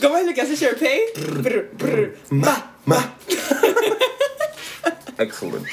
¿Cómo es lo que hace Sharpay? Brr, brr, ma, ma. Excellent.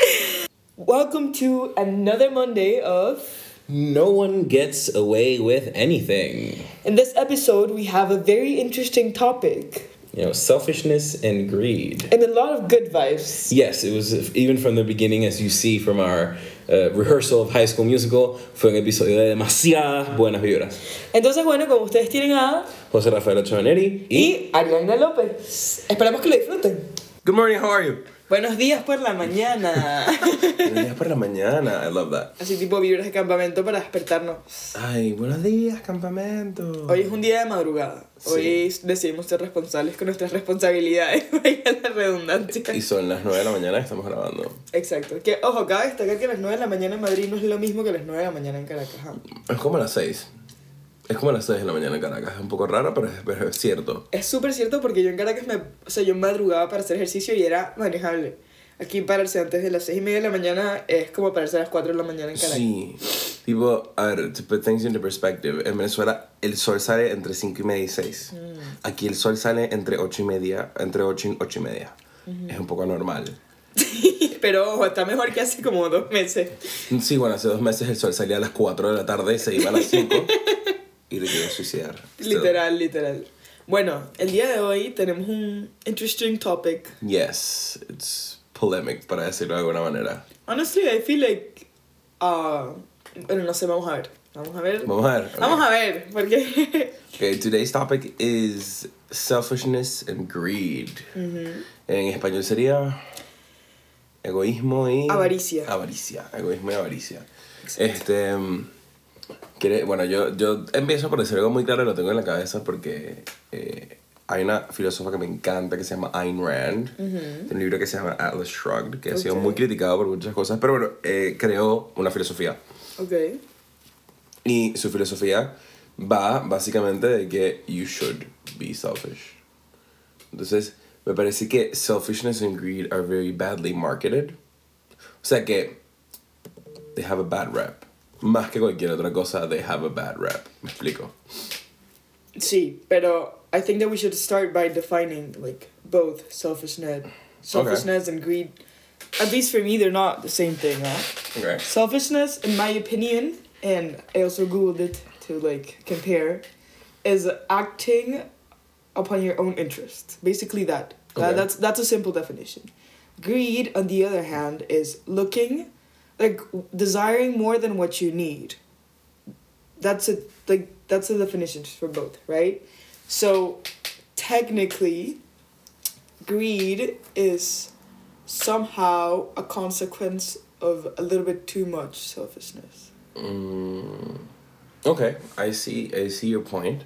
Welcome to another Monday of. No one gets away with anything. In this episode, we have a very interesting topic You know, selfishness and greed. and a lot of good vibes. Yes, it was even from the beginning, as you see from our uh, rehearsal of High School Musical, fue un episodio de demasiadas buenas vibras. Entonces, bueno, como ustedes tienen a. José Rafael Ochoa Neri y... Y Ariana López. Esperamos que lo disfruten. Good morning, how are you? Buenos días por la mañana. Buenos días por la mañana, I love that. Así tipo vibras de campamento para despertarnos. Ay, buenos días, campamento. Hoy es un día de madrugada. Hoy decidimos ser responsables con nuestras responsabilidades. Vaya la redundancia. Y son las 9 de la mañana y estamos grabando. Exacto. Que, ojo, cabe destacar que las 9 de la mañana en Madrid no es lo mismo que las 9 de la mañana en Caracas. ¿ah? Es como las 6. Es como las 6 de la mañana en Caracas. Es un poco raro, pero es, pero es cierto. Es súper cierto porque yo en Caracas me... O sea, yo madrugaba para hacer ejercicio y era manejable. Aquí pararse antes de las 6 y media de la mañana es como pararse a las 4 de la mañana en Caracas. Sí. Tipo, a ver, to put things into perspective, en Venezuela el sol sale entre 5 y media y 6. Aquí el sol sale entre 8 y media, entre 8 y 8 y media. Es un poco anormal. Pero ojo, está mejor que hace como dos meses. Sí, bueno, hace dos meses el sol salía a las 4 de la tarde, se iba a las 5 suicidar. Literal, literal. Bueno, el día de hoy tenemos un interesting topic. Yes, it's polemic, para decirlo de alguna manera. Honestly, I feel like... Uh, bueno, no sé, vamos a ver. Vamos a ver. Vamos a ver. ok. Vamos a ver, porque... Okay, today's topic is selfishness and greed. En español sería egoísmo y Avaricia. Avaricia, egoísmo y avaricia. Este mm, quiere, bueno, yo yo empiezo por decir algo muy claro, lo tengo en la cabeza porque eh, hay una filósofa que me encanta que se llama Ayn Rand. Tiene un libro que se llama Atlas Shrugged, que ha sido muy criticado por muchas cosas, pero bueno, eh, creó una filosofía. ok. Y su filosofía va básicamente de que you should be selfish. Entonces, me parece que selfishness and greed are very badly marketed. O sea que they have a bad rep. Más que cualquier otra cosa, they have a bad rap. ¿Me explico? Sí, pero I think that we should start by defining like both selfishness, selfishness and greed. At least for me, they're not the same thing. Huh? Okay. Selfishness, in my opinion, and I also googled it to like compare, is acting upon your own interest. Basically, that. That- Okay. that's that's a simple definition. Greed, on the other hand, is looking, like desiring more than what you need. That's a like that's the definition for both, right? So, technically, greed is somehow a consequence of a little bit too much selfishness. Mm, okay, I see. I see your point.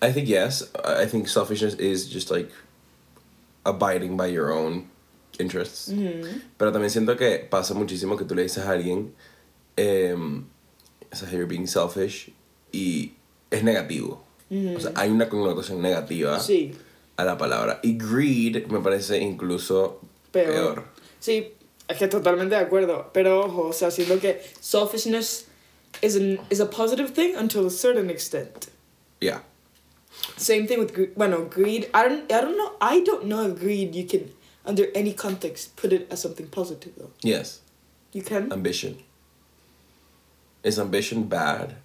I think yes. I I think selfishness is just like abiding by your own interests. Pero también siento que pasa muchísimo que tú le dices a alguien, em, o sea, you're being selfish y es negativo. O sea, hay una connotación negativa Sí, a la palabra. Y greed me parece incluso peor. peor. Sí, es que totalmente de acuerdo. Pero ojo, o sea, siento que selfishness is, an, is a positive thing until a certain extent. Yeah. Same thing with greed. Bueno, greed. I don't. I don't know. I don't know if greed you can, under any context, put it as something positive though. Yes. You can. Ambition. Is ambition bad?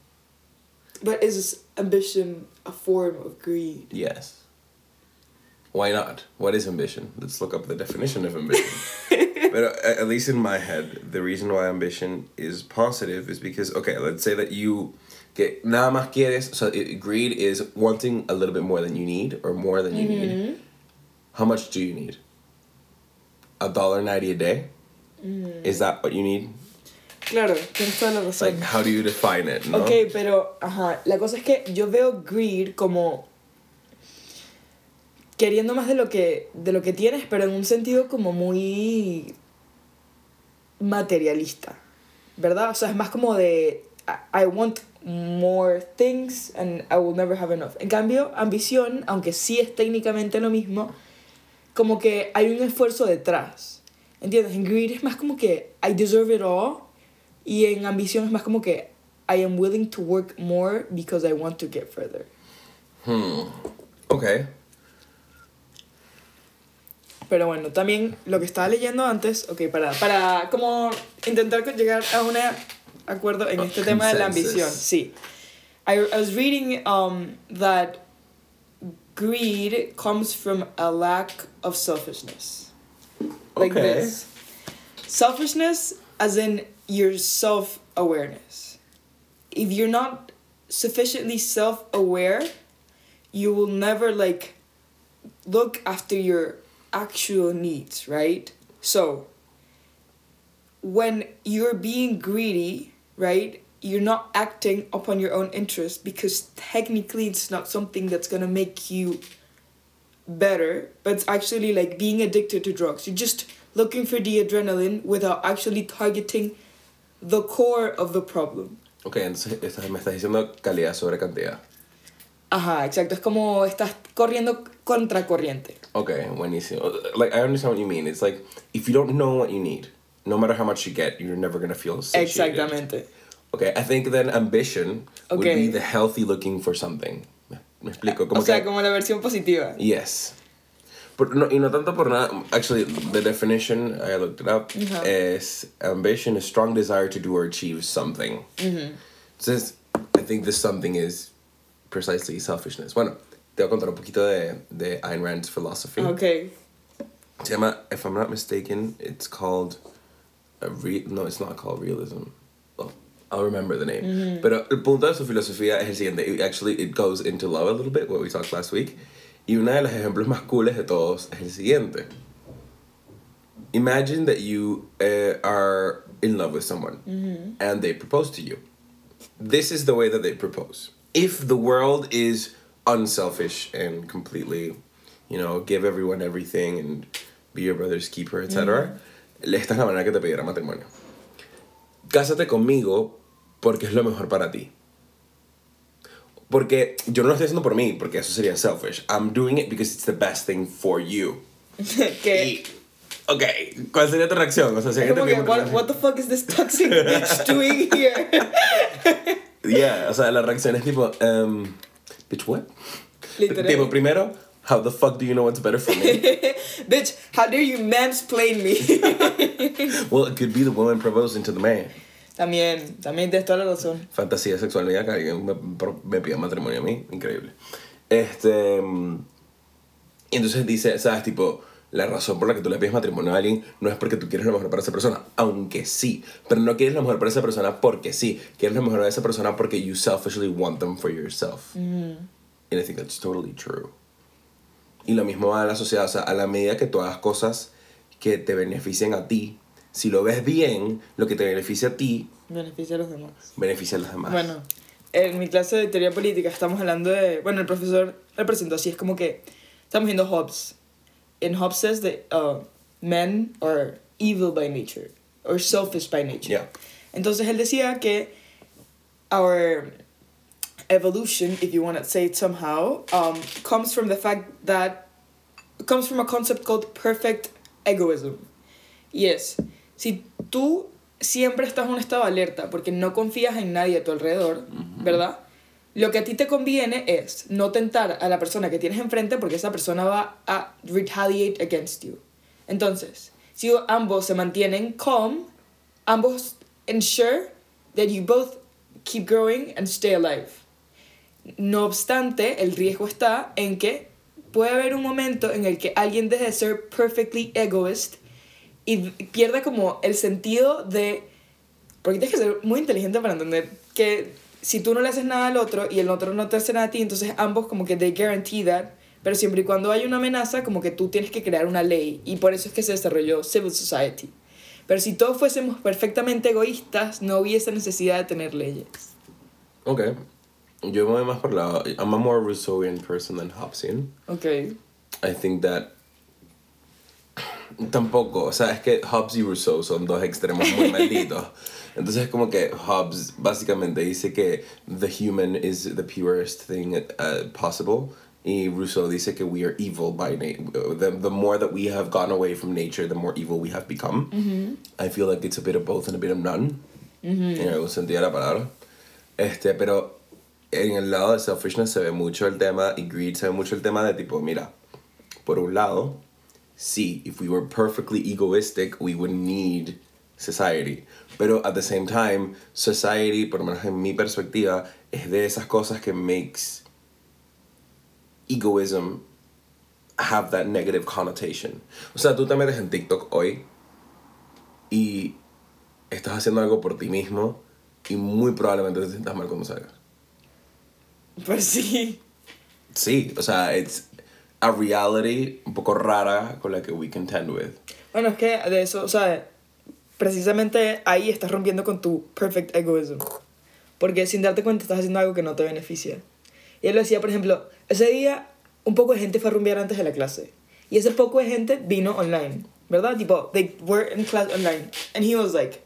but is ambition a form of greed? Yes. Why not? What is ambition? Let's look up the definition of ambition. but uh, at least in my head, the reason why ambition is positive is because, okay, let's say that you get nada más quieres, so it, greed is wanting a little bit more than you need or more than you need. How much do you need? A dollar ninety a day? Is that what you need? Claro, tienes toda la razón. Like, how do you define it? No? Ok, pero, ajá, la cosa es que yo veo greed como queriendo más de lo que de lo que tienes, pero en un sentido como muy materialista, ¿verdad? O sea, es más como de I I want more things and I will never have enough. En cambio, ambición, aunque sí es técnicamente lo mismo, como que hay un esfuerzo detrás. ¿Entiendes? En greed es más como que I deserve it all y en ambición es más como que I am willing to work more because I want to get further. Okay. Pero bueno, también lo que estaba leyendo antes, ok, para, para como intentar llegar a un acuerdo en este tema de la ambición, sí. I, I was reading um, that greed comes from a lack of selfishness. Like Okay. this. Selfishness as in your self-awareness. If you're not sufficiently self-aware, you will never like look after your actual needs, right? So, when you're being greedy, right, you're not acting upon your own interest because technically it's not something that's gonna make you better, but it's actually like being addicted to drugs. You're just looking for the adrenaline without actually targeting the core of the problem. Ok, entonces estás- me estás diciendo calidad sobre cantidad. Ajá, exacto. Es como estás corriendo contra corriente. Okay, buenísimo. Like, I understand what you mean. It's like, if you don't know what you need, no matter how much you get, you're never gonna feel satiated. Exactamente. Okay, I think then ambition would be the healthy looking for something. Me, explico. Como o sea, que- como la versión positiva. Yes. But no, y no tanto por nada. Actually, the definition, I looked it up, uh-huh. Ajá. is ambition, a strong desire to do or achieve something. Mm-hmm. Entonces, I think this something is precisely selfishness. Bueno, te voy a contar un poquito de, de Ayn Rand's philosophy. Ok. Se llama, if I'm not mistaken, it's called a re no, it's not called realism. I'll remember the name. Pero el punto de su filosofía es el siguiente. It actually, it goes into love a little bit, what we talked last week. Y uno de los ejemplos más cooles de todos es el siguiente. Imagine that you uh, are in love with someone mm-hmm. and they propose to you. This is the way that they propose. If the world is unselfish and completely, you know, give everyone everything and be your brother's keeper, etc., esta es la manera que te pedirá matrimonio. Cásate conmigo porque es lo mejor para ti. Porque yo no lo estoy haciendo por mí, porque eso sería selfish. I'm doing it because it's the best thing for you. que Y, ok, ¿cuál sería tu reacción? O sea, si es como que, what, what the fuck is this toxic bitch doing here? Yeah, o sea, la reacción es tipo, um, bitch, what? Literal. Tipo, primero, how the fuck do you know what's better for me? bitch, how dare you mansplain me? well, it could be the woman proposing to the man. También, también tienes toda la razón. Fantasía sexual mía, que alguien me, me pida matrimonio a mí, increíble. Este. mm, Y entonces dice, ¿sabes? Tipo, la razón por la que tú le pides matrimonio a alguien no es porque tú quieres lo mejor para esa persona, aunque sí. Pero no quieres lo mejor para esa persona porque sí. Quieres lo mejor para esa persona porque you selfishly want them for yourself. And I think that's totally true. Y lo mismo va a la sociedad, o sea, a la medida que tú hagas cosas que te beneficien a ti, si lo ves bien, lo que te beneficia a ti, Beneficia a los demás. beneficia a los demás. Bueno, en mi clase de teoría política estamos hablando de. Bueno, el profesor la presentó así: es como que estamos viendo Hobbes. And Hobbes says that uh, men are evil by nature, or selfish by nature. Yeah. Entonces él decía que our evolution, if you want to say it somehow, um, comes from the fact that comes from a concept called perfect egoism. Y es, si tú siempre estás en un estado de alerta porque no confías en nadie a tu alrededor, ¿verdad? Lo que a ti te conviene es no tentar a la persona que tienes enfrente porque esa persona va a retaliate against you. Entonces, si ambos se mantienen calm, ambos ensure that you both keep growing and stay alive. No obstante, el riesgo está en que puede haber un momento en el que alguien deje de ser perfectly egoist y pierda como el sentido de... Porque tienes que ser muy inteligente para entender que si tú no le haces nada al otro y el otro no te hace nada a ti, entonces ambos como que they guarantee that, pero siempre y cuando hay una amenaza, como que tú tienes que crear una ley y por eso es que se desarrolló civil society. Pero si todos fuésemos perfectamente egoístas, no hubiese necesidad de tener leyes. Ok. Yo me voy más por la... I'm a more Rousseauian person than Hobbesian. Ok. I think that... Tampoco, o sea, es que Hobbes y Rousseau son dos extremos muy malditos. Entonces es como que Hobbes básicamente dice que the human is the purest thing uh, possible. Y Rousseau dice que we are evil by nature. The, the more that we have gone away from nature, the more evil we have become. I feel like it's a bit of both and a bit of none. En algún sentido de la palabra. Este, pero en el lado de selfishness se ve mucho el tema, y greed se ve mucho el tema de tipo, mira, por un lado, sí, if we were perfectly egoistic, we would need society. Pero at the same time, society, por lo menos en mi perspectiva, es de esas cosas que makes egoism have that negative connotation. O sea, tú te metes en TikTok hoy y estás haciendo algo por ti mismo y muy probablemente te sientas mal cuando salgas. Pues sí. Sí, o sea, it's a reality un poco rara con la que we contend with. Bueno, es que de eso, o sea, precisamente ahí estás rompiendo con tu perfect egoism. Porque sin darte cuenta estás haciendo algo que no te beneficia. Y él lo decía, por ejemplo, ese día un poco de gente fue a rumbear antes de la clase. Y ese poco de gente vino online, ¿verdad? Tipo, they were in class online. And he was like,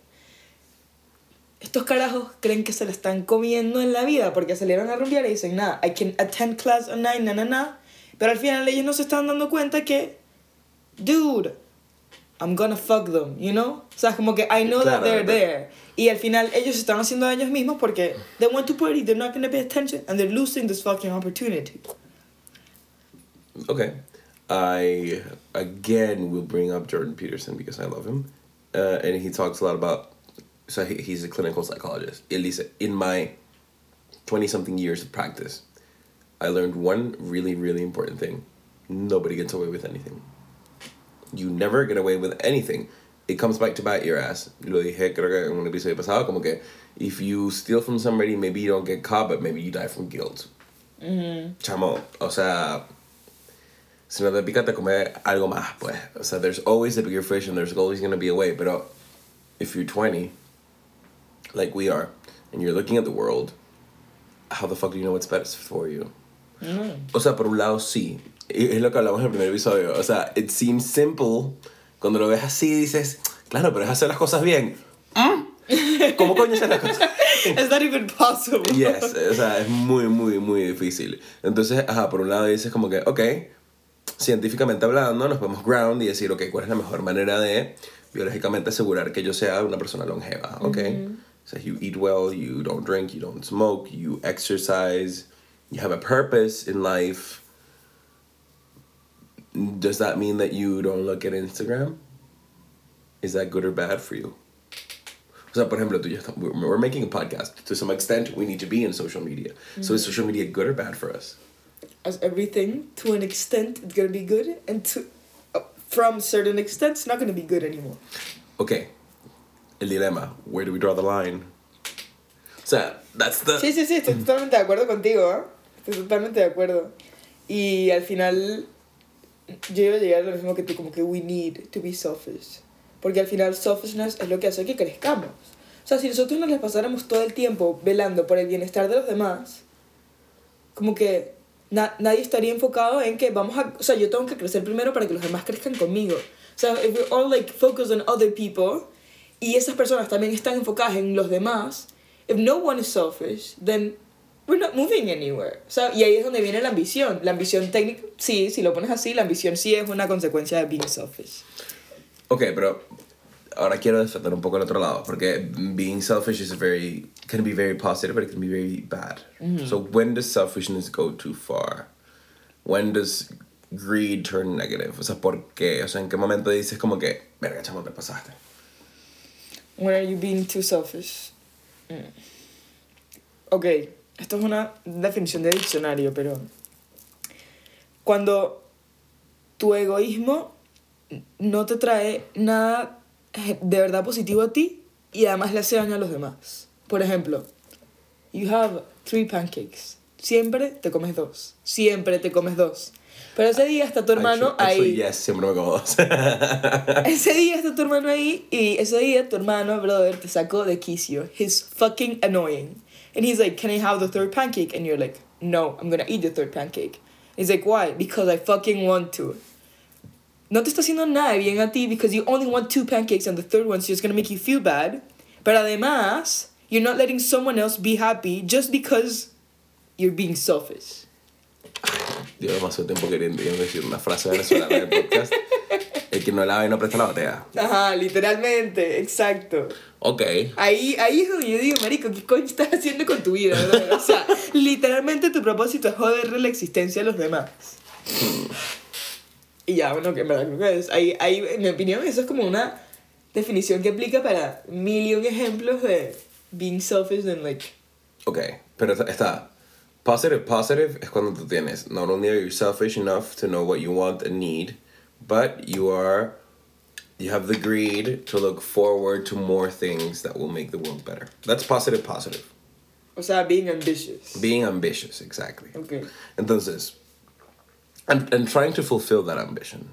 estos carajos creen que se lo están comiendo en la vida porque salieron a rumbear y dicen, nada, I can attend class online, na, na, na. Pero al final ellos no se están dando cuenta que, dude, I'm gonna fuck them, you know? O sea, como que I know that they're there. Y al final ellos se están haciendo a ellos mismos porque they want to party, they're not gonna pay attention, and they're losing this fucking opportunity. Okay. I again will bring up Jordan Peterson because I love him. Uh, and he talks a lot about so he, he's a clinical psychologist. Él dice, in my 20 something years of practice, I learned one really, really important thing. Nobody gets away with anything. You never get away with anything. It comes back to bite your ass. Lo dije creo que en un episodio pasado, como que if you steal from somebody, maybe you don't get caught, but maybe you die from guilt. Mm-hmm. Chamo, o sea, si no te pica, te come algo más, pues. O sea, there's always a bigger fish and there's always gonna be a way. Pero if you're 20, like we are, and you're looking at the world, how the fuck do you know what's best for you? O sea, por un lado, sí. Es lo que hablamos en el primer episodio. O sea, it seems simple. Cuando lo ves así, dices, claro, pero es hacer las cosas bien. ¿Mm? ¿Cómo coño hacer las cosas? It's not even possible. Yes, o sea, es muy, muy, muy difícil. Entonces, ajá, por un lado dices como que, ok, científicamente hablando, nos podemos ground y decir, ok, ¿cuál es la mejor manera de biológicamente asegurar que yo sea una persona longeva? Ok, so you eat well, you don't drink, you don't smoke, you exercise, you have a purpose in life. Does that mean that you don't look at Instagram? Is that good or bad for you? O sea, por ejemplo, tú y yo estamos- we're, making a podcast. To some extent, we need to be in social media. So is social media good or bad for us? As everything, to an extent, it's gonna be good, and to uh, from certain extent, it's not gonna be good anymore. Okay, el dilema. Where do we draw the line? O sea, that's the... Sí, sí, sí, estoy totalmente de acuerdo contigo, ¿eh? Estoy totalmente de acuerdo. Y al final, yo iba a llegar a lo mismo que tú, como que we need to be selfish. Porque al final, selfishness es lo que hace que crezcamos. O sea, si nosotros nos las pasáramos todo el tiempo velando por el bienestar de los demás, como que na- nadie estaría enfocado en que vamos a. O sea, yo tengo que crecer primero para que los demás crezcan conmigo. O sea, if we're all like focused on other people y esas personas también están enfocadas en los demás, if no one is selfish, then we're not moving anywhere. O sea, y ahí es donde viene la ambición. La ambición técnica, sí, si lo pones así, la ambición sí es una consecuencia de being selfish. Ok, pero ahora quiero defender un poco el otro lado, porque being selfish is very, can be very positive, but it can be very bad. So when does selfishness go too far? When does greed turn negative? O sea, ¿por qué? O sea, ¿en qué momento dices como que, verga, chamo, te pasaste? When are you being too selfish? Mm. Ok, esto es una definición de diccionario, pero cuando tu egoísmo no te trae nada de verdad positivo a ti y además le hace daño a los demás. Por ejemplo, you have three pancakes. Siempre te comes dos. Siempre te comes dos. Pero ese día está tu hermano Actually- actually, ahí. yes, siempre me como dos. Ese día está tu hermano ahí y ese día tu hermano, brother, te sacó de quicio. He's fucking annoying. And he's like, can I have the third pancake? And you're like, no, I'm gonna eat the third pancake. He's like, why? Because I fucking want to. No te está haciendo nada bien a ti because you only want two pancakes and the third one's just gonna make you feel bad. Pero además, you're not letting someone else be happy just because you're being selfish. Llevo demasiado tiempo queriendo decir una frase venezolana en el podcast. El que no lava y no presta la batea. Ajá, literalmente, exacto. Ok. Ahí, ahí es donde yo digo, marico, ¿qué coño estás haciendo con tu vida? verdad? O sea, literalmente tu propósito es joderle la existencia a los demás. Y ya, bueno, que en verdad creo que es. Ahí, ahí, en mi opinión, eso es como una definición que aplica para millón ejemplos de being selfish and like. Ok, pero está. Positive, positive es cuando tú tienes. Not only are you selfish enough to know what you want and need, but you are. You have the greed to look forward to more things that will make the world better. That's positive, positive. O sea, being ambitious. Being ambitious, exactly. Ok. Entonces, and, and trying to fulfill that ambition.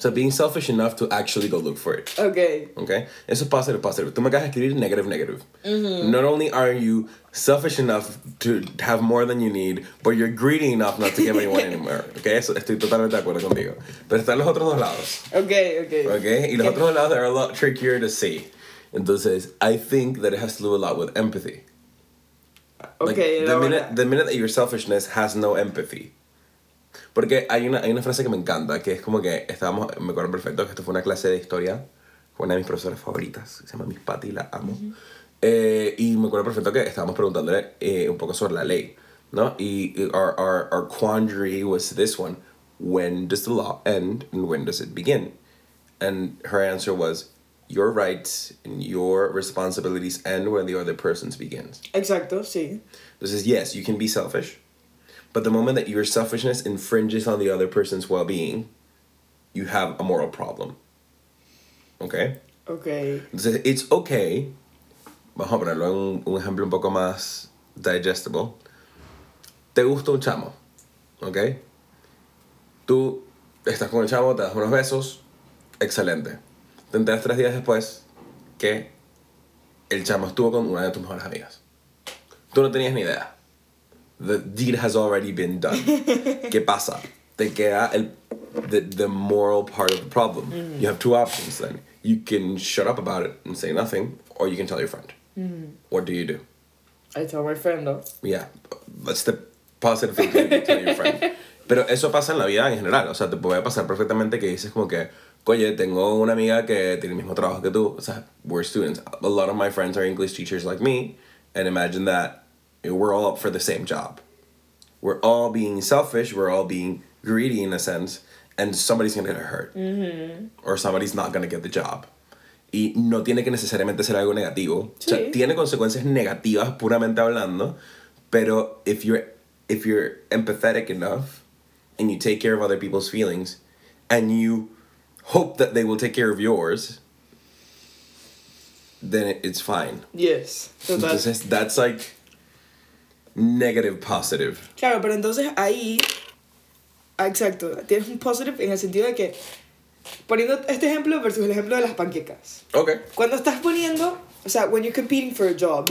So being selfish enough to actually go look for it. Ok. Okay? Eso es positive, positive. Tú me acabas de escribir negative, negative. Mm-hmm. Not only are you selfish enough to have more than you need, but you're greedy enough not to give anyone anymore. Okay? Eso, estoy totalmente de acuerdo contigo. Pero están los otros dos lados. Ok, ok. Okay? Y los otros dos lados are a lot trickier to see. Entonces, I think that it has to do a lot with empathy. Like, Ok, the minute, the minute that your selfishness has no empathy. Porque hay una, hay una frase que me encanta, que es como que estábamos, me acuerdo perfecto, que esto fue una clase de historia con una de mis profesoras favoritas, se llama Miss Patty, la amo. Eh, y me acuerdo perfecto que estábamos preguntándole eh, un poco sobre la ley, ¿no? Y y our, our, our quandary was this one, when does the law end and when does it begin? And her answer was, your rights and your responsibilities end when the other person's begins. Exacto, sí. Entonces, yes, you can be selfish, but the moment that your selfishness infringes on the other person's well being, you have a moral problem. Okay? Ok. Entonces, it's okay. Vamos a ponerlo en un, un ejemplo un poco más digestible. Te gusta un chamo, ¿ok? Tú estás con el chamo, te das unos besos, excelente. Te enteras tres días después que el chamo estuvo con una de tus mejores amigas. Tú no tenías ni idea. The deed has already been done. ¿Qué pasa? Te queda el the, the moral part of the problem. You have two options then. You can shut up about it and say nothing, or you can tell your friend. Mm. What do you do? I tell my friend, though. Yeah, that's the positive thing to tell your friend. Pero eso pasa en la vida en general. O sea, te puede pasar perfectamente que dices como que, oye, tengo una amiga que tiene el mismo trabajo que tú. O sea, we're students. A lot of my friends are English teachers like me. And imagine that we're all up for the same job. We're all being selfish. We're all being greedy in a sense. And somebody's going to get hurt. Mm-hmm. Or somebody's not going to get the job. Y no tiene que necesariamente ser algo negativo. O sea, Sí. tiene consecuencias negativas puramente hablando. Pero if you're if you're empathetic enough and you take care of other people's feelings and you hope that they will take care of yours, then it, it's fine. Yes. Total. Entonces, that's like negative positive. Claro, pero entonces ahí, ah, exacto, tienes un positive en el sentido de que, poniendo este ejemplo versus el ejemplo de las panquecas. Okay. Cuando estás poniendo, o sea, when you're competing for a job,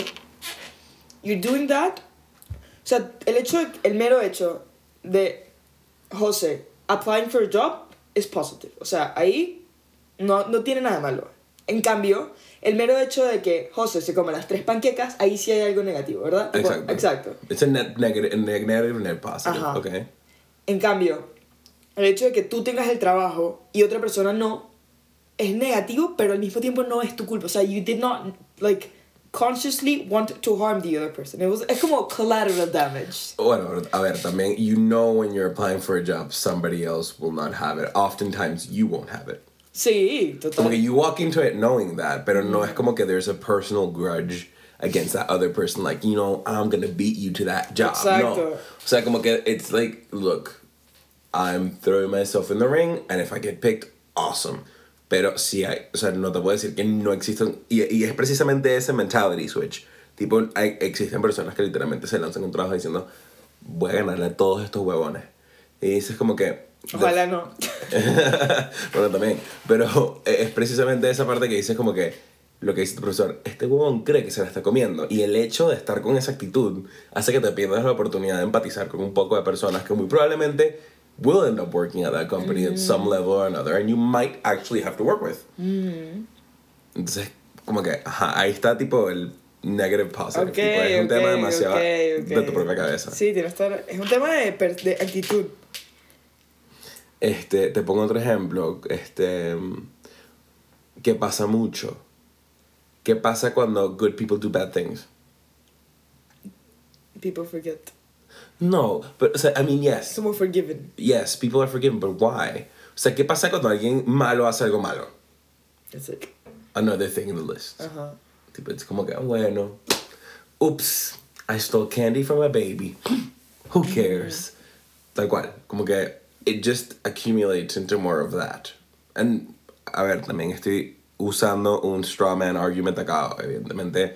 you're doing that, o sea, el hecho, el mero hecho de José applying for a job es positive. O sea, ahí no, no tiene nada malo. En cambio, el mero hecho de que José se coma las tres panquecas, ahí sí hay algo negativo, ¿verdad? Exacto. Exacto. It's a net negative, negative, net positive. Ajá. Okay. En cambio, el hecho de que tú tengas el trabajo y otra persona no, es negativo, pero al mismo tiempo no es tu culpa. O sea, you did not, like, consciously want to harm the other person. It was, es como collateral damage. Bueno, a ver, también, you know when you're applying for a job, somebody else will not have it. Oftentimes, you won't have it. Sí, Como que total. you walk into it knowing that, pero no es como que there's a personal grudge against that other person, like, you know, I'm gonna beat you to that job. Exacto. No. O sea, como que it's like, look, I'm throwing myself in the ring, and if I get picked, awesome. Pero sí hay, o sea, no te puedo decir que no existen, y, y es precisamente ese mentality switch. Tipo, hay, existen personas que literalmente se lanzan un trabajo diciendo, voy a ganarle a todos estos huevones. Y dices como que... Ojalá no. bueno, también. Pero es precisamente esa parte que dices como que lo que dice tu profesor, este huevón cree que se la está comiendo. Y el hecho de estar con esa actitud hace que te pierdas la oportunidad de empatizar con un poco de personas que muy probablemente will end up working at that company at some level or another. And you might actually have to work with. Entonces, como que, ajá, ahí está tipo el negative positive. Ok, tipo, es un ok, tema demasiado ok, ok. de tu propia cabeza. Sí, tienes la- Es un tema de, de actitud. Este, te pongo otro ejemplo, este, que pasa mucho. ¿Qué pasa cuando good people do bad things? People forget. No, but, o sea, I mean, yes. Are forgiven. Yes, people are forgiven, but why? O sea, ¿qué pasa cuando alguien malo hace algo malo? That's it. Another thing in the list. Ajá. Tipo, es como que, bueno, oops, I stole candy from a baby. Who cares? Tal cual. Como que it just accumulates into more of that. And, a ver, también estoy usando un straw man argument acá, evidentemente.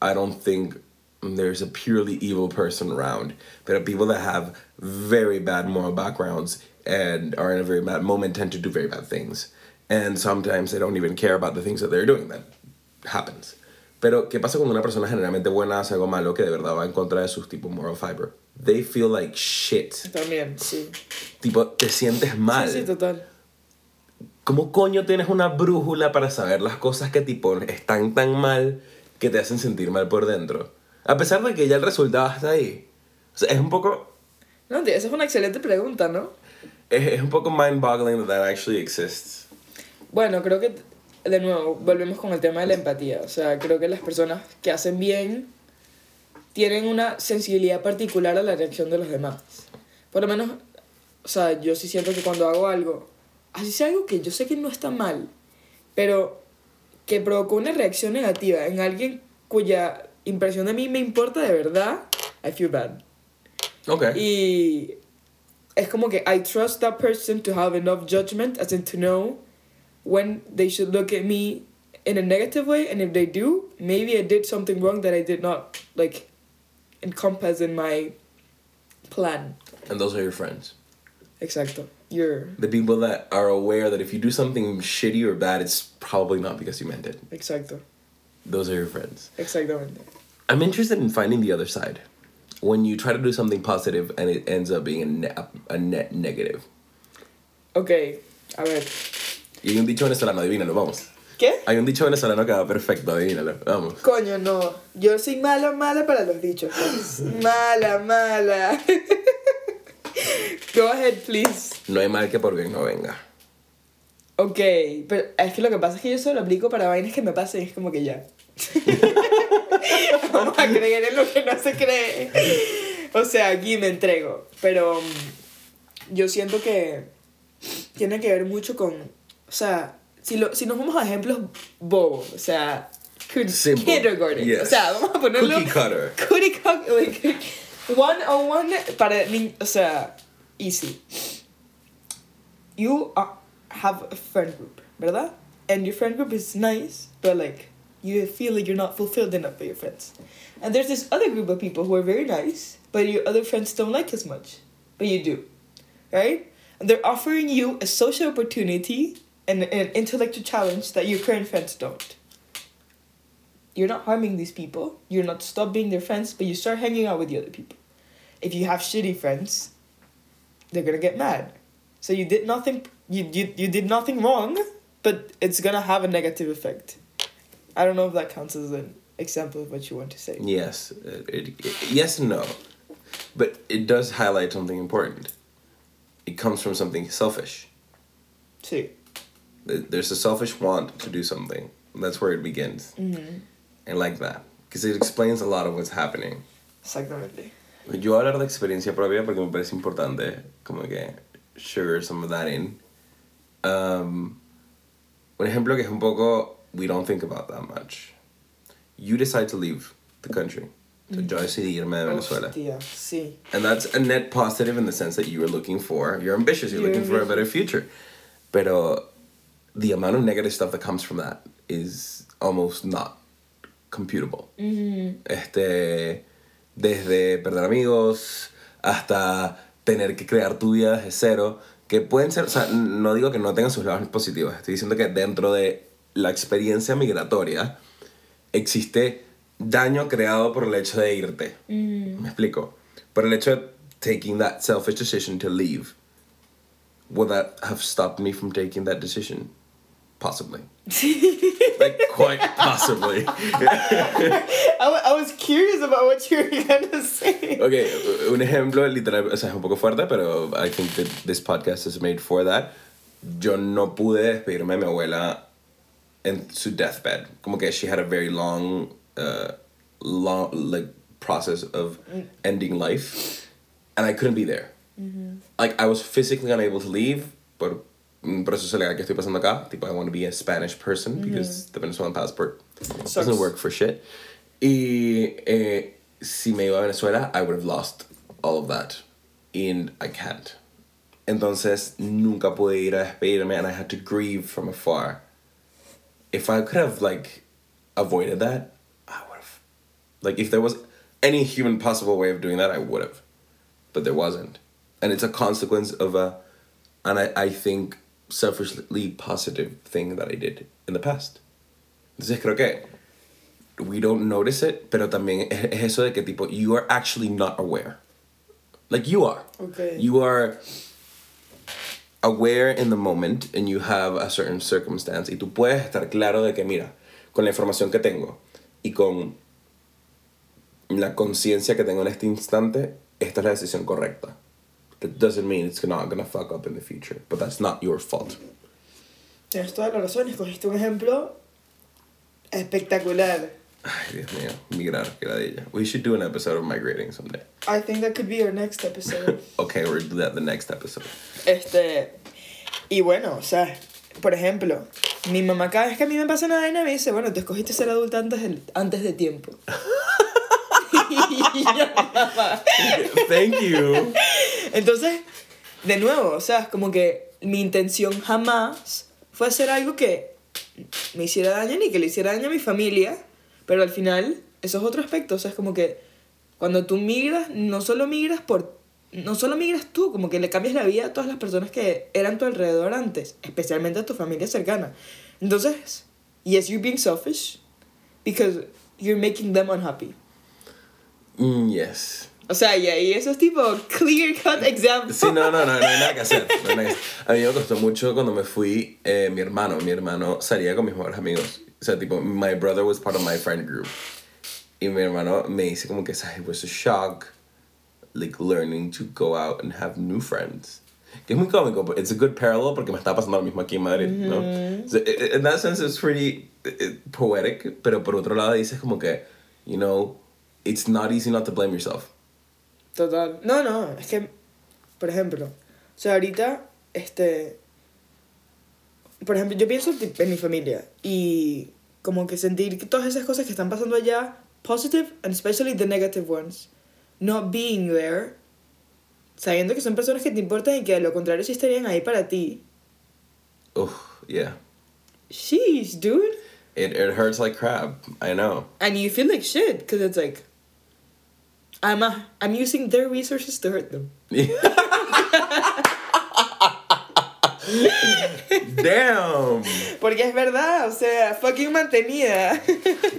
I don't think there's a purely evil person around. There are people that have very bad moral backgrounds and are in a very bad moment tend to do very bad things. And sometimes they don't even care about the things that they're doing. That happens. Pero, ¿qué pasa cuando una persona generalmente buena hace algo malo que de verdad va en contra de sus tipo moral fiber? They feel like shit. También, sí. Tipo, te sientes mal. Sí, sí, total. ¿Cómo coño tienes una brújula para saber las cosas que tipo están tan mal que te hacen sentir mal por dentro? A pesar de que ya el resultado está ahí. O sea, es un poco... No, tío, esa es una excelente pregunta, ¿no? Es, es un poco mind-boggling that that actually exists. Bueno, creo que, de nuevo, volvemos con el tema de la empatía. O sea, creo que las personas que hacen bien tienen una sensibilidad particular a la reacción de los demás. Por lo menos, o sea, yo sí siento que cuando hago algo, así sea algo que yo sé que no está mal, pero que provocó una reacción negativa en alguien cuya impresión de mí me importa de verdad, I feel bad. Ok. Y es como que I trust that person to have enough judgment as in to know when they should look at me in a negative way and if they do, maybe I did something wrong that I did not like encompass in my plan. And those are your friends. Exacto. You're The people that are aware that if you do something shitty or bad, it's probably not because you meant it. exacto. Those are your friends. Exactamente. I'm interested in finding the other side. When you try to do something positive and it ends up being a net, a net negative. Ok, a ver. Y hay un dicho venezolano, adivínalo, vamos. ¿Qué? Hay un dicho venezolano que va perfecto, adivínalo, vamos. Coño, no. Yo soy mala, mala para los dichos. pues. mala, mala. Go ahead, please. No hay mal que por bien no venga. Ok, pero es que lo que pasa es que yo solo lo aplico para vainas que me pasen, es como que ya. Vamos a creer en lo que no se cree. O sea, aquí me entrego. Pero mm, yo siento que tiene que ver mucho con. O sea, si, lo, si nos vamos a ejemplos bobos, o sea, Simple. kindergarten. Yes. O sea, vamos a ponerlo. Cookie cutter. Cookie cutter. Like, one on one para ni- O sea, easy. You are, have a friend group, ¿verdad? And your friend group is nice, but like you feel like you're not fulfilled enough by your friends. And there's this other group of people who are very nice, but your other friends don't like as much, but you do, right? And they're offering you a social opportunity and an intellectual challenge that your current friends don't. You're not harming these people. You're not stop being their friends, but you start hanging out with the other people. If you have shitty friends, they're gonna get mad. So you did nothing. You you you did nothing wrong, but it's gonna have a negative effect. I don't know if that counts as an example of what you want to say. Yes, it, it, yes and no. But it does highlight something important. It comes from something selfish. Sí. Th- There's a selfish want to do something. That's where it begins. Mm-hmm. And like that. Because it explains a lot of what's happening. Exactamente. Yo voy a hablar de experiencia propia porque me parece importante como que sugar some of that in. Um, un ejemplo que es un poco we don't think about that much. You decide to leave the country. So yo decidí irme de Venezuela. Hostia, sí. And that's a net positive in the sense that you were looking for, you're ambitious, you're, You're looking for a better future. Pero the amount of negative stuff that comes from that is almost not computable. Este, desde perder amigos hasta tener que crear tu vida desde cero, que pueden ser, o sea, no digo que no tengan sus lados positivos, estoy diciendo que dentro de la experiencia migratoria existe daño creado por el hecho de irte. ¿Me explico? Por el hecho de taking that selfish decision to leave. Would that have stopped me from taking that decision? Possibly. like, quite possibly. I, I was curious about what you were gonna say. Ok, un ejemplo literal, o sea, es un poco fuerte, pero I think that this podcast is made for that. Yo no pude despedirme de mi abuela en su deathbed. Como que she had a very long, uh, long, like, process of ending life, and I couldn't be there. Like, I was physically unable to leave, por un proceso legal que estoy pasando acá. Tipo, I want to be a Spanish person because the Venezuelan passport Sucks. doesn't work for shit. Y eh, si me iba a Venezuela, I would have lost all of that. And I can't. Entonces, nunca pude ir a despedirme and I had to grieve from afar. If I could have, like, avoided that, I would have. Like, if there was any human possible way of doing that, I would have. But there wasn't. And it's a consequence of a, and I, I think, selfishly positive thing that I did in the past. Entonces creo que we don't notice it, pero también es es eso de que tipo, you are actually not aware. Like you are. Okay. You are aware in the moment and you have a certain circumstance y tú puedes estar claro de que mira, con la información que tengo y con la conciencia que tengo en este instante, esta es la decisión correcta. That doesn't mean it's not gonna fuck up in the future, but that's not your fault. Tienes toda la razón, escogiste un ejemplo espectacular. Ay, Dios mío, migrar, que la de ella. We should do an episode of migrating someday. I think that could be our next episode. Okay, we'll do that the next episode. Este. Y bueno, o sea, por ejemplo, mi mamá cada vez que a mí me pasa una vaina me dice, bueno, te escogiste ser adulta antes, del- antes de tiempo. Y "Mamá". Thank you. Entonces, de nuevo, o sea, como que mi intención jamás fue hacer algo que me hiciera daño ni que le hiciera daño a mi familia, pero al final, eso es otro aspecto, o sea, es como que cuando tú migras, no solo migras por... No solo migras tú, como que le cambias la vida a todas las personas que eran tu alrededor antes, especialmente a tu familia cercana. Entonces, yes, you're being selfish because you're making them unhappy. Mm, yes. O sea, y ahí eso es tipo clear cut example. Sí, no, no, no, no hay nada que hacer. no hay nada que hacer. A mí me costó mucho cuando me fui, eh, mi hermano, mi hermano salía con mis mejores amigos. O sea, tipo, my brother was part of my friend group. Y mi hermano me dice como que, "Ay, it was a shock, like, learning to go out and have new friends. Que es muy cómico, but it's a good parallel porque me está pasando lo mismo aquí en Madrid, ¿no? So, i- i- in that sense, it's pretty eh, poetic, pero por otro lado dices como que, you know, it's not easy not to blame yourself. Total. No, no, es que, por ejemplo, o sea, ahorita, este, por ejemplo, yo pienso en mi familia y como que sentir que todas esas cosas que están pasando allá, positive and especially the negative ones, not being there, sabiendo que son personas que te importan y que a lo contrario sí estarían ahí para ti. Ugh, yeah. Sheesh, dude. It, it hurts like crap. I know. And you feel like shit because it's like, I'm, a, I'm using their resources to hurt them. Damn. Porque es verdad, o sea, fucking mantenida.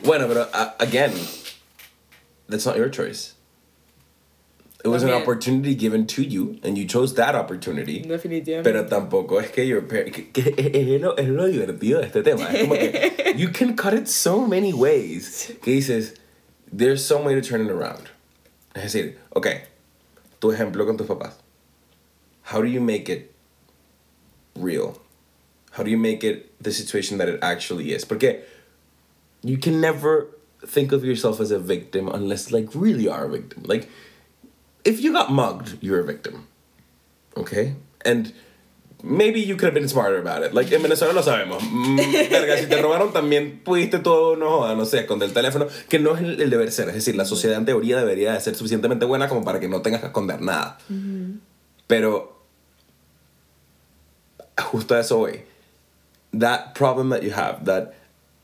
Bueno, pero uh, again, that's not your choice. It was an opportunity given to you, and you chose that opportunity. Definitivamente. Pero tampoco es que your par- que, que es, lo, es lo divertido de este tema. Es como que you can cut it so many ways. Que dices, there's some way to turn it around. Es decir, ok, tu ejemplo con tus papás. How do you make it real? How do you make it the situation that it actually is? Porque you can never think of yourself as a victim unless like really are a victim. Like if you got mugged, you're a victim. Okay? And maybe you could have been smarter about it. Like en Venezuela lo sabemos. Mm, verga, si te robaron también pudiste todo, no joda, no sé, esconder el teléfono, que no es el, el deber ser. Es decir, la sociedad en teoría debería de ser suficientemente buena como para que no tengas que esconder nada. Pero justo a eso voy. That problem that you have, that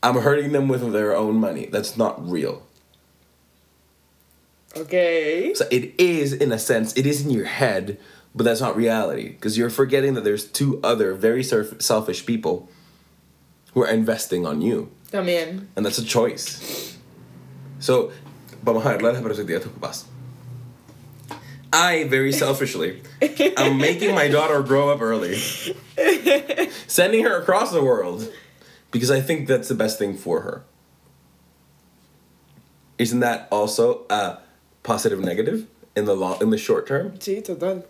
I'm hurting them with their own money, that's not real. Ok. So it is, in a sense, it is in your head, but that's not reality because you're forgetting that there's two other very surf- selfish people who are investing on you, También. and that's a choice. So, vamos a ver la perspectiva de tus papás. I very selfishly am making my daughter grow up early, sending her across the world because I think that's the best thing for her. Isn't that also a positive negative in the long in the short term? Sí, total.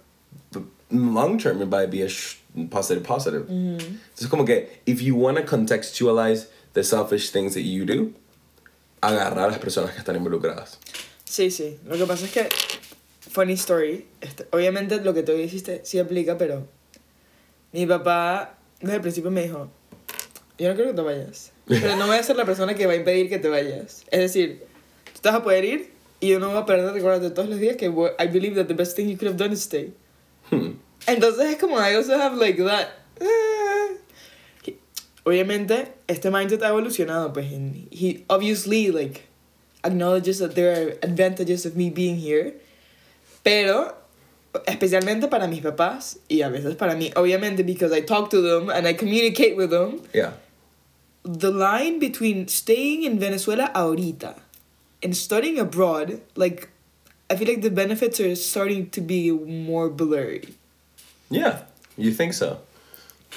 Long term, it might be a sh- positive positive. Entonces, como que if you want to contextualize the selfish things that you do, agarrar a las personas que están involucradas. Sí, sí. Lo que pasa es que, funny story, este, obviamente lo que tú dijiste sí aplica, pero mi papá desde el principio me dijo, yo no quiero que te vayas, pero no voy a ser la persona que va a impedir que te vayas. Es decir, tú te vas a poder ir y yo no voy a perder de recordarte todos los días que I believe that the best thing you could have done is stay. Hmm. Entonces es como, I also have like that. eh. He- Obviamente, este mindset ha evolucionado, pues, and he obviously, like, acknowledges that there are advantages of me being here, pero especialmente para mis papás y a veces para mí, obviamente, because I talk to them and I communicate with them, Yeah. the line between staying in Venezuela ahorita and studying abroad, like, I feel like the benefits are starting to be more blurry. Yeah, you think so?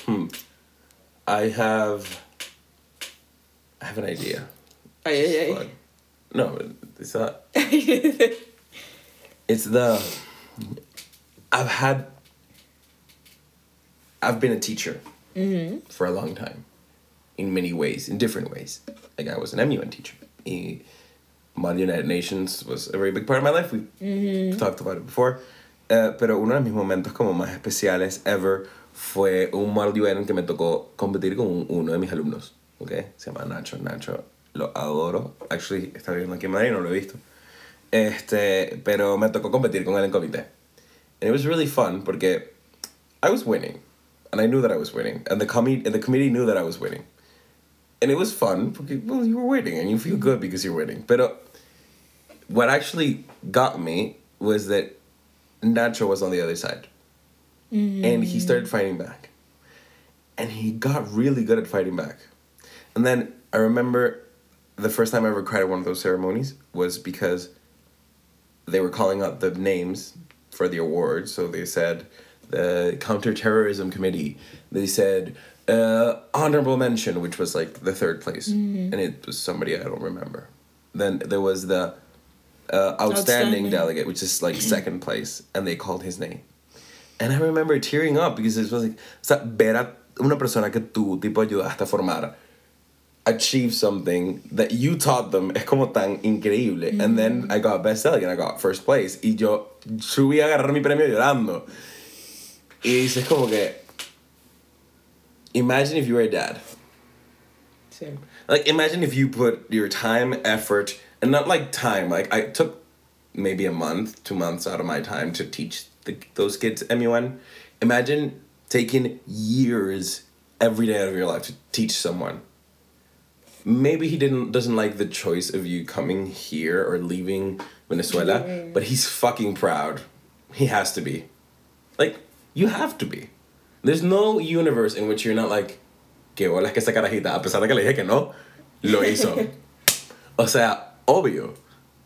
Hmm. I have. I have an idea. Ay, ay, But no, it's not. It's the. I've had. I've been a teacher Mhm. for a long time, in many ways, in different ways. Like I was an MUN teacher. Model United Nations was a very big part of my life. We have talked about it before. Eh, pero uno de mis momentos como más especiales ever fue un Model UN que me tocó competir con un- uno de mis alumnos. ¿ok? Se llama Nacho. Nacho lo adoro. Actually, está viviendo aquí en Madrid, no lo he visto. Este, pero me tocó competir con él en comité. And it was really fun porque I was winning. And I knew that I was winning. And the, comi- and the committee knew that I was winning. And it was fun because, well, you were winning and you feel good because you're winning. Pero what actually got me was that Nacho was on the other side. And he started fighting back. And he got really good at fighting back. And then I remember the first time I ever cried at one of those ceremonies was because they were calling out the names for the awards. So they said the counterterrorism committee. They said uh, honorable mention, which was like the third place, and it was somebody I don't remember. Then there was the uh, outstanding, Outstanding. delegate, which is like second place, and they called his name. And I remember tearing up because it was like, o sea, ver a una persona que tú, tipo, ayudaste a formar, achieve something that you taught them es como tan increíble. And then I got best delegate and I got first place. Y yo subí a agarrar mi premio llorando. Y dices como que, imagine if you were a dad. Sí. Like imagine if you put your time, effort, and not like time. Like I took maybe a month, two months out of my time to teach the, those kids MUN. Imagine taking years every day out of your life to teach someone. Maybe he didn't doesn't like the choice of you coming here or leaving Venezuela, but he's fucking proud. He has to be. Like you have to be. There's no universe in which you're not like que bolas que esa carajita, a pesar de que le dije que no, lo hizo. o sea, obvio,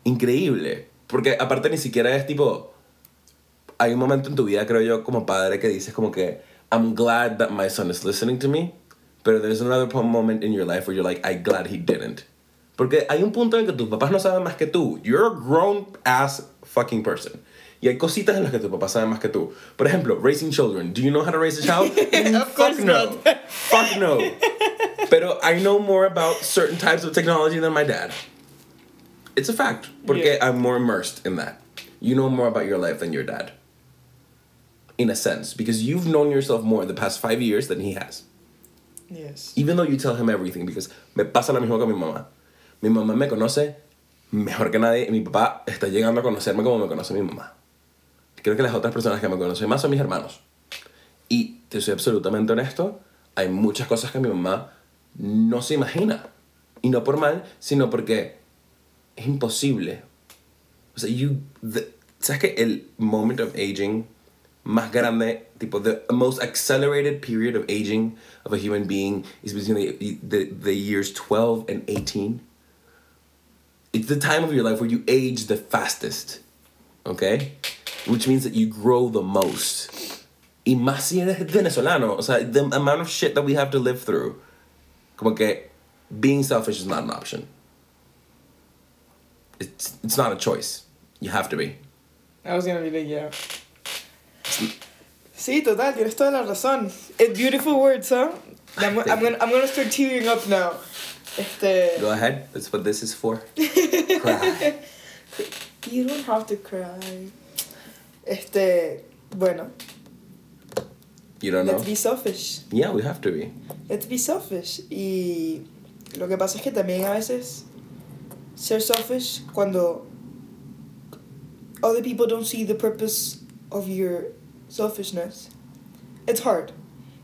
increíble. Porque aparte ni siquiera es tipo. Hay un momento en tu vida, creo yo, como padre, que dices como que I'm glad that my son is listening to me. Pero there's another moment in your life where you're like, I'm glad he didn't. Porque hay un punto en que tus papás no saben más que tú. You're a grown ass fucking person. Y hay cositas en las que tus papás saben más que tú. Por ejemplo, raising children. Do you know how to raise a child? Of course Fuck no. not. Fuck no. Pero I know more about certain types of technology than my dad. It's a fact. Porque Yeah. I'm more immersed in that. You know more about your life than your dad. In a sense. Because you've known yourself more the past five years than he has. Yes. Even though you tell him everything, because me pasa lo mismo con mi mamá. Mi mamá me conoce mejor que nadie y mi papá está llegando a conocerme como me conoce mi mamá. Creo que las otras personas que me conocen más son mis hermanos. Y te soy absolutamente honesto, hay muchas cosas que mi mamá no se imagina. Y no por mal, sino porque es imposible. O sea, you, the- ¿sabes que el moment of aging más grande, tipo, the most accelerated period of aging of a human being is between the, the, years 12 and 18? It's the time of your life where you age the fastest, okay? Which means that you grow the most. Y más si eres venezolano, o sea, the amount of shit that we have to live through. Como que being selfish is not an option. It's, it's not a choice. You have to be. I was gonna be like, yeah. Sí, total, tienes toda la razón. It's beautiful words, huh? I'm, I'm gonna, I'm gonna start tearing up now. Este. Go ahead. That's what this is for. Cry. You don't have to cry. Este. Bueno, You don't know? let's be selfish. Yeah, we have to be. Let's be selfish. Y lo que pasa es que también a veces ser selfish cuando other people don't see the purpose of your selfishness. It's hard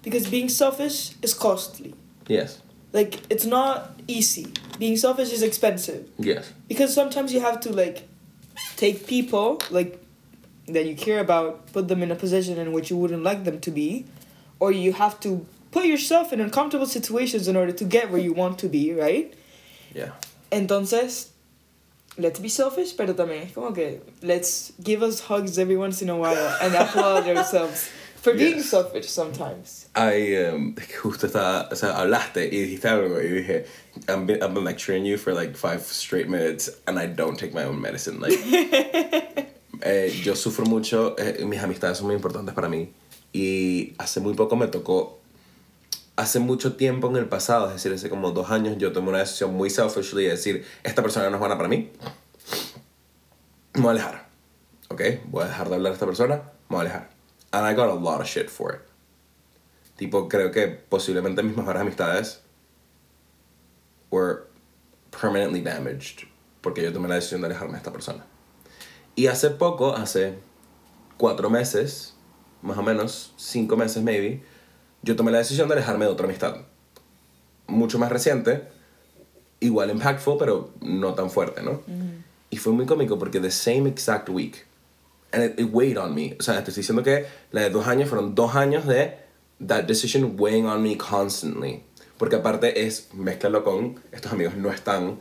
because being selfish is costly. Yes. Like it's not easy. Being selfish is expensive Yes. because sometimes you have to like take people like that you care about, put them in a position in which you wouldn't like them to be, or you have to put yourself in uncomfortable situations in order to get where you want to be, right? Yeah. Entonces, let's be selfish, pero también es como que let's give us hugs every once in a while and applaud ourselves for being Yes. selfish sometimes. I um, justo estaba, o sea, hablaste y dijiste algo y dije, I've been, I've been lecturing you for like five straight minutes and I don't take my own medicine. Like, eh, yo sufro mucho, eh, mis amistades son muy importantes para mí y hace muy poco me tocó, hace mucho tiempo en el pasado, es decir, hace como dos años yo tomé una decisión muy selfishly de decir, esta persona no es buena para mí, me voy a alejar, ¿ok? Voy a dejar de hablar a esta persona, me voy a alejar. And I got a lot of shit for it. Tipo, creo que posiblemente mis mejores amistades were permanently damaged porque yo tomé la decisión de alejarme de esta persona. Y hace poco, hace cuatro meses, más o menos, cinco meses maybe, yo tomé la decisión de alejarme de otra amistad. Mucho más reciente, igual impactful, pero no tan fuerte, ¿no? Y fue muy cómico porque the same exact week, and it, it weighed on me. O sea, te estoy diciendo que la de dos años fueron dos años de that decision weighing on me constantly. Porque aparte es, mezclalo con, estos amigos no están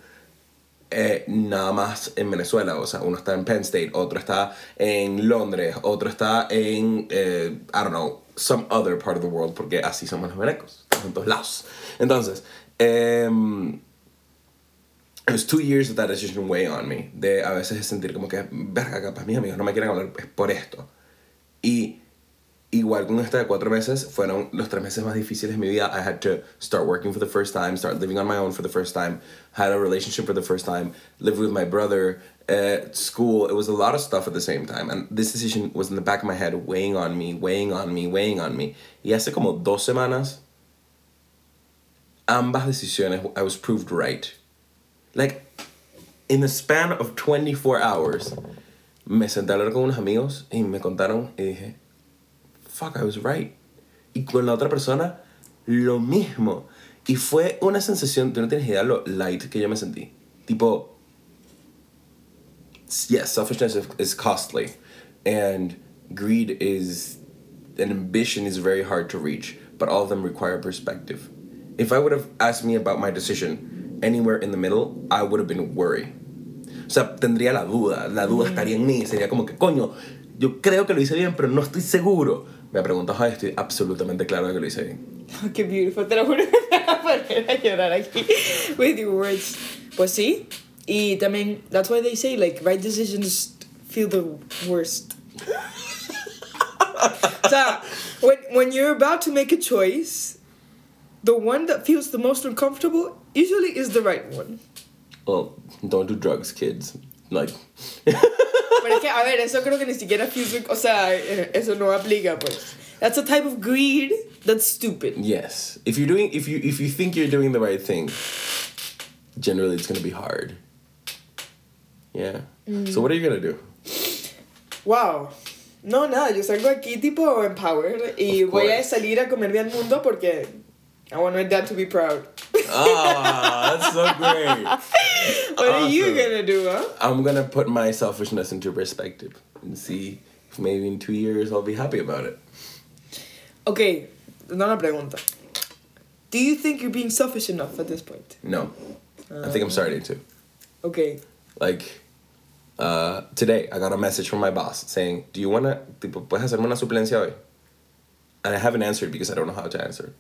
eh, nada más en Venezuela. O sea, uno está en Penn State, otro está en Londres, otro está en, eh, I don't know, some other part of the world, porque así somos los venecos, en todos lados. Entonces, em, it was two years of that decision weighing on me. De a veces sentir como que, verga, capaz mis amigos no me quieren hablar por esto. Y igual con esta de cuatro meses, fueron los tres meses más difíciles de mi vida. I had to start working for the first time, start living on my own for the first time, had a relationship for the first time, live with my brother, uh, school. It was a lot of stuff at the same time. And this decision was in the back of my head, weighing on me, weighing on me, weighing on me. Y hace como dos semanas, ambas decisiones, I was proved right. Like, in the span of 24 hours, me senté a hablar con unos amigos y me contaron y dije, fuck, I was right. Y con la otra persona, lo mismo. Y fue una sensación, tú no tienes idea lo light que yo me sentí. Tipo, yes, selfishness is- costly. And greed is, and ambition is very hard to reach. But all of them require perspective. If I would have asked me about my decision anywhere in the middle, I would have been worried. O sea, tendría la duda, la duda estaría en mí, sería como que, coño, yo creo que lo hice bien, pero no estoy seguro. Me preguntas, ay, estoy absolutamente claro de que lo hice bien. Qué beautiful, te lo juro que me voy a poner a llorar aquí with your words. Pues sí, y también, that's why they say, like, right decisions feel the worst. o sea, when, when you're about to make a choice, the one that feels the most uncomfortable usually is the right one. Well, don't do drugs, kids. Like, Pero es que, a ver, eso creo que ni siquiera feels, o sea, eh, eso no aplica, pues. That's a type of greed that's stupid. yes, if you're doing, if you if you think you're doing the right thing, generally it's gonna be hard. Yeah. So what are you gonna do? Wow. No, nada, yo salgo aquí tipo empowered y voy a salir a comerme al mundo porque I want my dad to be proud. Ah, that's so great. What are you gonna do, huh? I'm gonna put my selfishness into perspective and see if maybe in two years I'll be happy about it. Okay, una pregunta. Do you think you're being selfish enough at this point? No, I think I'm starting to. Okay. Like, uh, today I got a message from my boss saying, "Do you wanna, tipo, puedes hacerme una suplencia hoy?" And I haven't answered because I don't know how to answer.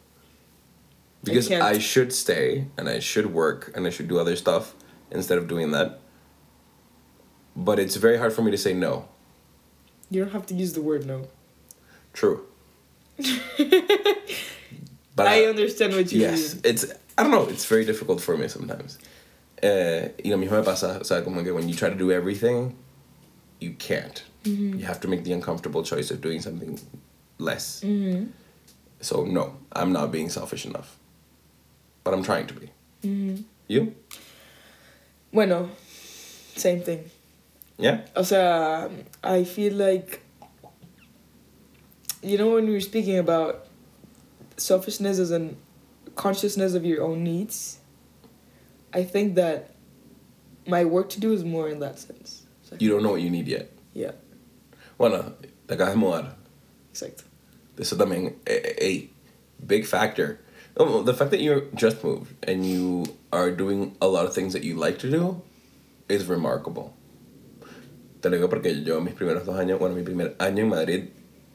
Because I should stay and I should work and I should do other stuff instead of doing that. But it's very hard for me to say no. You don't have to use the word no. True. but I understand what you Yes, mean. Yes, it's I don't know. It's very difficult for me sometimes. Eh, y lo mismo me pasa, o sea, como que when you try to do everything, you can't. Mm-hmm. You have to make the uncomfortable choice of doing something less. Mm-hmm. So no, I'm not being selfish enough, but I'm trying to be. Mm-hmm. You? Bueno, same thing. Yeah. O sea, I feel like you know when we were speaking about selfishness as an consciousness of your own needs, I think that my work to do is more in that sense. Like, You don't know what you need yet. yeah, Bueno, te acabas de mudar. exacto. Eso también a, a big factor. Oh, the fact that you just moved and you are doing a lot of things that you like to do is remarkable. Te lo digo porque yo mis primeros dos años, bueno, mi primer año en Madrid,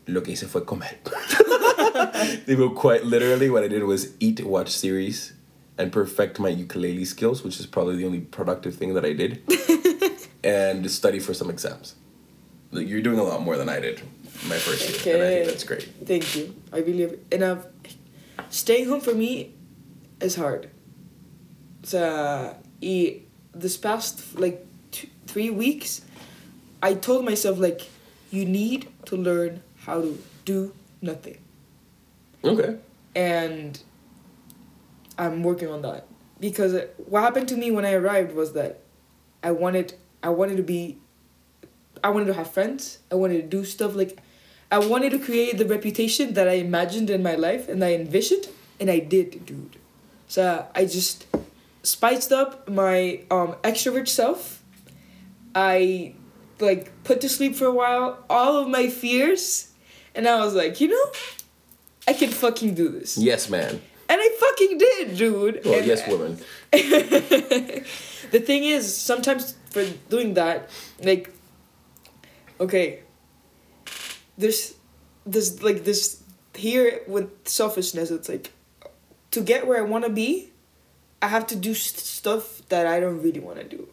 lo que hice fue comer. Quite literally, what I did was eat, watch series, and perfect my ukulele skills, which is probably the only productive thing that I did, and study for some exams. Like, you're doing a lot more than I did my first year, and I think Okay. that's great. Thank you. I believe, and I've, staying home for me is hard. So, y this past like two, three weeks, I told myself like, you need to learn how to do nothing, Okay. and I'm working on that because what happened to me when I arrived was that I wanted I wanted to be I wanted to have friends. I wanted to do stuff like I wanted to create the reputation that I imagined in my life and I envisioned and I did, dude. So I just spiced up my um extrovert self. I like put to sleep for a while all of my fears and I was like, you know, I can fucking do this. Yes, man. And I fucking did, dude. Well, And- yes, woman. the thing is, sometimes for doing that, like, okay, there's, there's like this here with selfishness. It's like, to get where I want to be, I have to do st- stuff that I don't really want to do.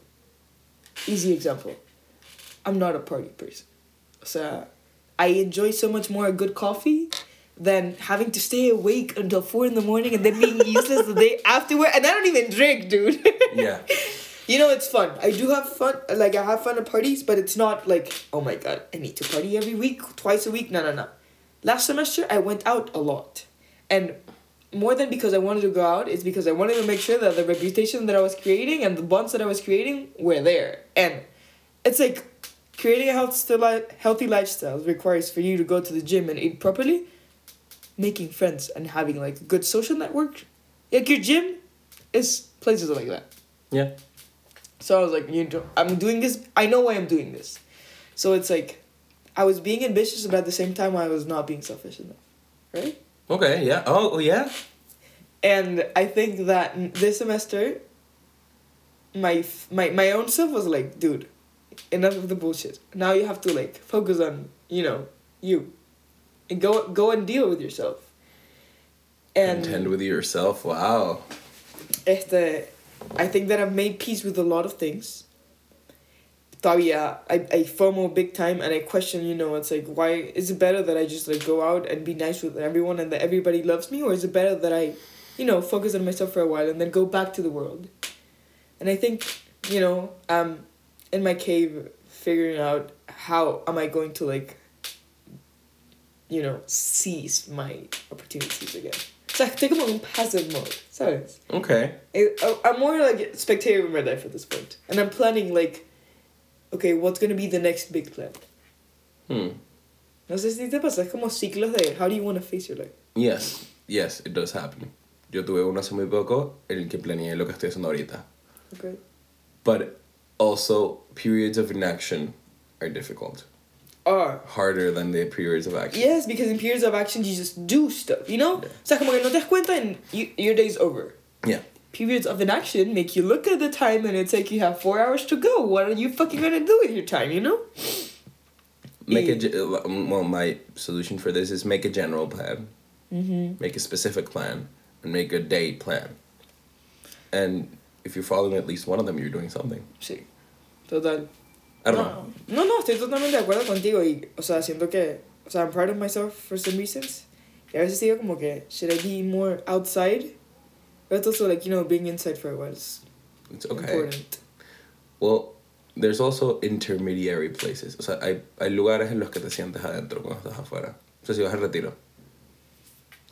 Easy example. I'm not a party person, so I enjoy so much more a good coffee than having to stay awake until four in the morning and then being useless the day afterward. And I don't even drink, dude. Yeah. You know, it's fun. I do have fun. Like, I have fun at parties, but it's not like, oh my god, I need to party every week, twice a week. No, no, no. Last semester, I went out a lot. And more than because I wanted to go out, it's because I wanted to make sure that the reputation that I was creating and the bonds that I was creating were there. And it's like creating a health healthy lifestyle requires for you to go to the gym and eat properly, making friends and having like a good social network. Like your gym is places like that. Yeah. So I was like, you know, I'm doing this. I know why I'm doing this. So it's like, I was being ambitious, but at the same time, I was not being selfish enough, right? Okay. Yeah. Oh, oh, yeah. And I think that this semester, my my my own self was like, dude, enough of the bullshit. Now you have to like focus on you know you, and go go and deal with yourself. And Contend with yourself. Wow. este, I think that I've made peace with a lot of things. Todavía, I, I FOMO big time and I question, you know, it's like, why is it better that I just like go out and be nice with everyone and that everybody loves me? Or is it better that I, you know, focus on myself for a while and then go back to the world? And I think, you know, um, in my cave figuring out how am I going to like, you know, seize my opportunities again. O sea, estoy como en un passive mode, ¿sabes? Okay. I- I'm more like spectator in my life at this point, and I'm planning like, okay, what's gonna be the next big plan? Hmm. No sé si te pasa, es como ciclos de how do you want to face your life. Yes. Yes, it does happen. Yo tuve uno hace muy poco en el que planeé lo que estoy haciendo ahorita. Okay. But also, periods of inaction are difficult. Or Harder than the periods of action. yes, because in periods of action you just do stuff, you know. Yeah. O sea, como que no te das cuenta and you, your day's over. Yeah. Periods of inaction make you look at the time and it's like you have four hours to go. What are you fucking gonna do with your time, you know? Make a Yeah. ge- uh, well, my solution for this is make a general plan. Mm-hmm. Make a specific plan, and make a day plan. And if you're following at least one of them, you're doing something. Sí, so that no. No, no, estoy totalmente de acuerdo contigo y, o sea, siento que, o sea, I'm proud of myself for some reasons. Y a veces digo como que, should I be more outside? But also like, you know, being inside for a while is It's okay. important. Well, there's also intermediary places. O sea, hay, hay lugares en los que te sientes adentro cuando estás afuera. O sea, si vas a retiro.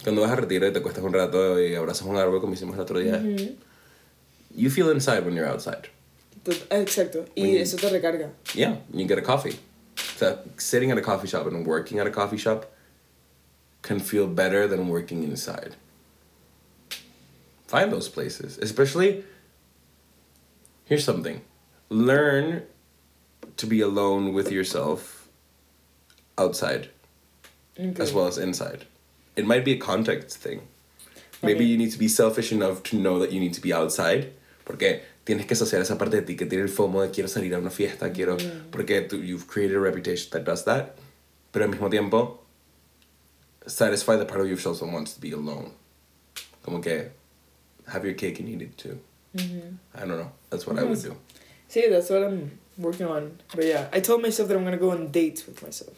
Cuando vas a retiro y te cuestas un rato y abrazas un árbol como hicimos el otro día. Ujú. You feel inside when you're outside. Tot- ah, Exacto. Y you- eso te recarga. Yeah, you get a coffee. So sitting at a coffee shop and working at a coffee shop can feel better than working inside. Find those places. Especially here's something. Learn to be alone with yourself outside Okay. as well as inside. It might be a context thing. Maybe Okay. you need to be selfish enough to know that you need to be outside. Porque tienes que saciar esa parte de ti que tiene el FOMO de quiero salir a una fiesta, quiero. Porque tú, you've created a reputation that does that. Pero al mismo tiempo, satisfy the part of yourself that wants to be alone. Como que have your cake and eat it too. I don't know. That's what I would do. See, that's what I'm working on. But yeah, I told myself that I'm gonna go on dates with myself.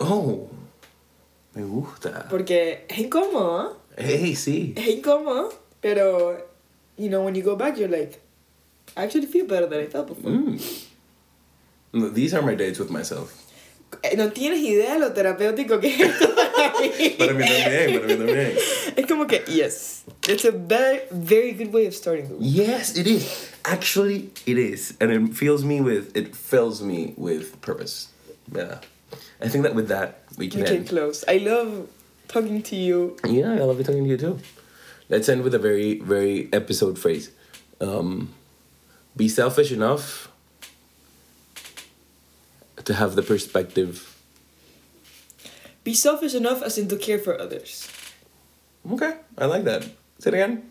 Oh, me gusta. Porque es incómodo, Hey, sí. es incómodo, pero, you know, when you go back, you're like, I actually feel better than I felt before. Mm. No, These are my dates with myself. Eh, No tienes idea lo terapéutico que es esto para mí. Para mí también, para mí también. Es como que, yes, it's a very, very good way of starting the week. Yes, it is. Actually, it is, and it fills me with it fills me with purpose. Yeah, I think that with that we can We can end. close. I love talking to you. Yeah, I love talking to you too. Let's end with a very very episode phrase. Um, be selfish enough to have the perspective. Be selfish enough as in to care for others. Okay, I like that. Say it again.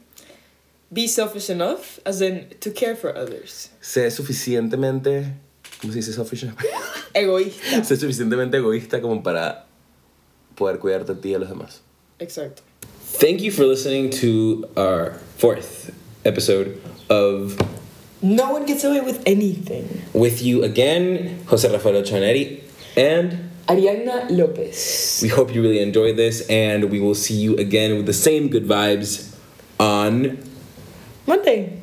Be selfish enough as in to care for others. Sé suficientemente. ¿Cómo se dice selfish? Egoísta. sé suficientemente egoísta como para poder cuidarte a ti y a los demás. Exacto. Thank you for listening to our fourth episode of No one gets away with anything. With You Again, Jose Rafael Chaneri, and Ariana Lopez. we hope you really enjoyed this, and we will see you again with the same good vibes on Monday.